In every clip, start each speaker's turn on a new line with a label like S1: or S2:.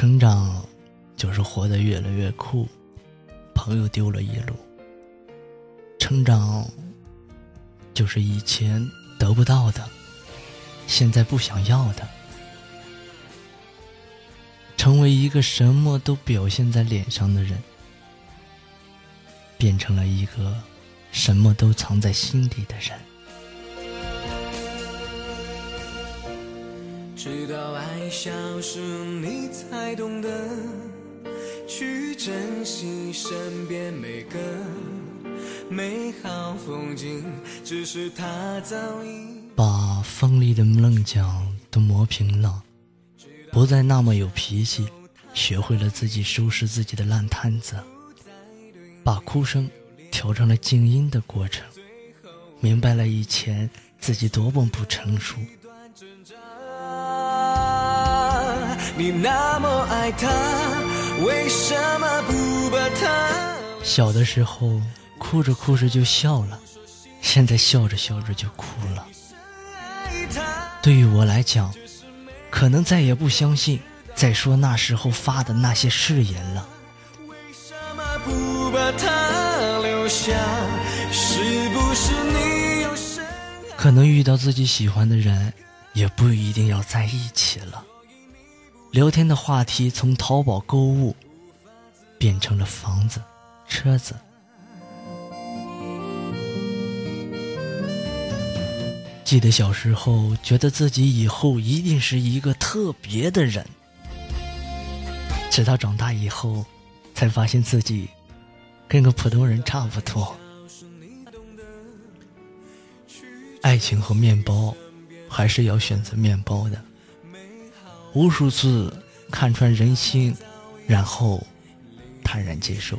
S1: 成长就是活得越来越酷，朋友丢了一路。成长就是以前得不到的，现在不想要的。成为一个什么都表现在脸上的人，变成了一个什么都藏在心底的人。直到爱消失，你才懂得去珍惜身边每个美好风景。只是他早已把锋利的棱角都磨平了，不再那么有脾气，学会了自己收拾自己的烂摊子，把哭声调成了静音的过程，明白了以前自己多么不成熟。你那么爱他，为什么不把他？小的时候哭着哭着就笑了，现在笑着笑着就哭了。对于我来讲，可能再也不相信再说那时候发的那些誓言了。为什么不把他留下？是不是你有可能遇到自己喜欢的人，也不一定要在一起了。聊天的话题从淘宝购物变成了房子、车子。记得小时候觉得自己以后一定是一个特别的人，直到长大以后，才发现自己跟个普通人差不多。爱情和面包，还是要选择面包的。无数次看穿人心，然后坦然接受。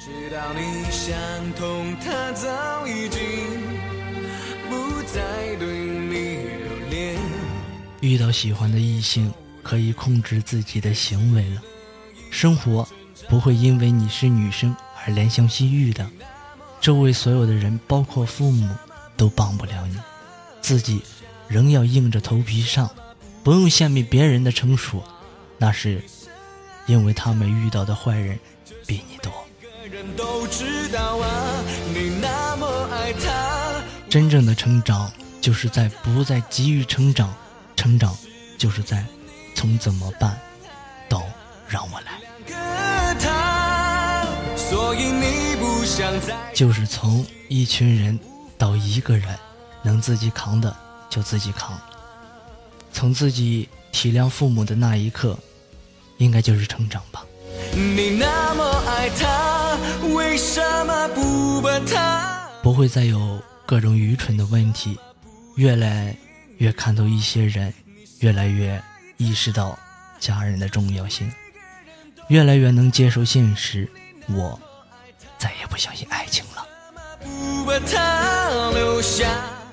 S2: 直到你想通，他早已经不再对你留恋
S1: 遇到喜欢的异性，可以控制自己的行为了。生活不会因为你是女生而怜香惜玉的，周围所有的人，包括父母，都帮不了你，自己仍要硬着头皮上。不用羡慕别人的成熟，那是因为他们遇到的坏人比你多。真正的成长，就是在不再急于成长，成长就是在从怎么办到让我来，就是从一群人到一个人，能自己扛的就自己扛。从自己体谅父母的那一刻，应该就是成长吧。不会再有各种愚蠢的问题，越来越看透一些人，越来越意识到家人的重要性，越来越能接受现实。我再也不相信爱情了。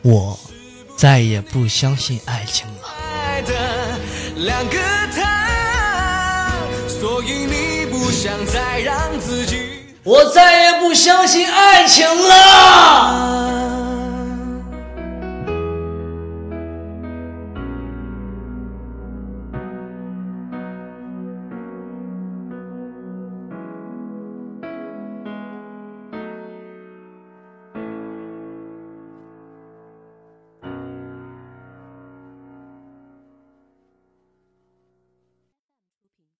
S1: 我再也不相信爱情两个他，所以你不想再让自己。我再也不相信爱情了。